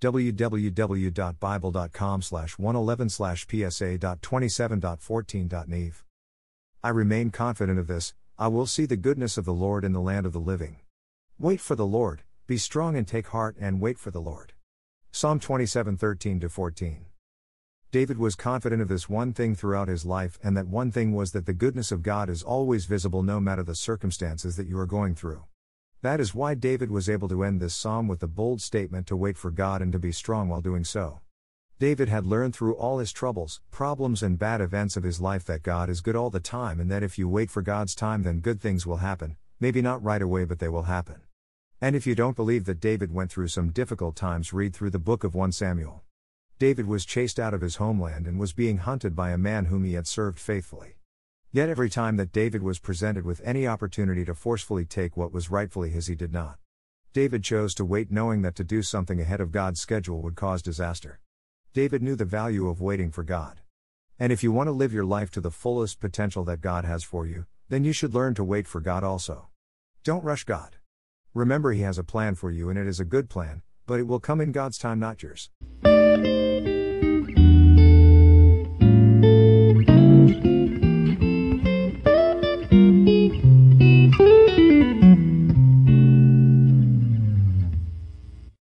www.bible.com slash 111 slash psa.27.14.niv. I remain confident of this, I will see the goodness of the Lord in the land of the living. Wait for the Lord, be strong and take heart and wait for the Lord. Psalm 27 13 14. David was confident of this one thing throughout his life, and that one thing was that the goodness of God is always visible no matter the circumstances that you are going through. That is why David was able to end this psalm with the bold statement to wait for God and to be strong while doing so. David had learned through all his troubles, problems, and bad events of his life that God is good all the time and that if you wait for God's time, then good things will happen, maybe not right away, but they will happen. And if you don't believe that David went through some difficult times, read through the book of 1 Samuel. David was chased out of his homeland and was being hunted by a man whom he had served faithfully. Yet every time that David was presented with any opportunity to forcefully take what was rightfully his, he did not. David chose to wait, knowing that to do something ahead of God's schedule would cause disaster. David knew the value of waiting for God. And if you want to live your life to the fullest potential that God has for you, then you should learn to wait for God also. Don't rush God. Remember, He has a plan for you and it is a good plan, but it will come in God's time, not yours.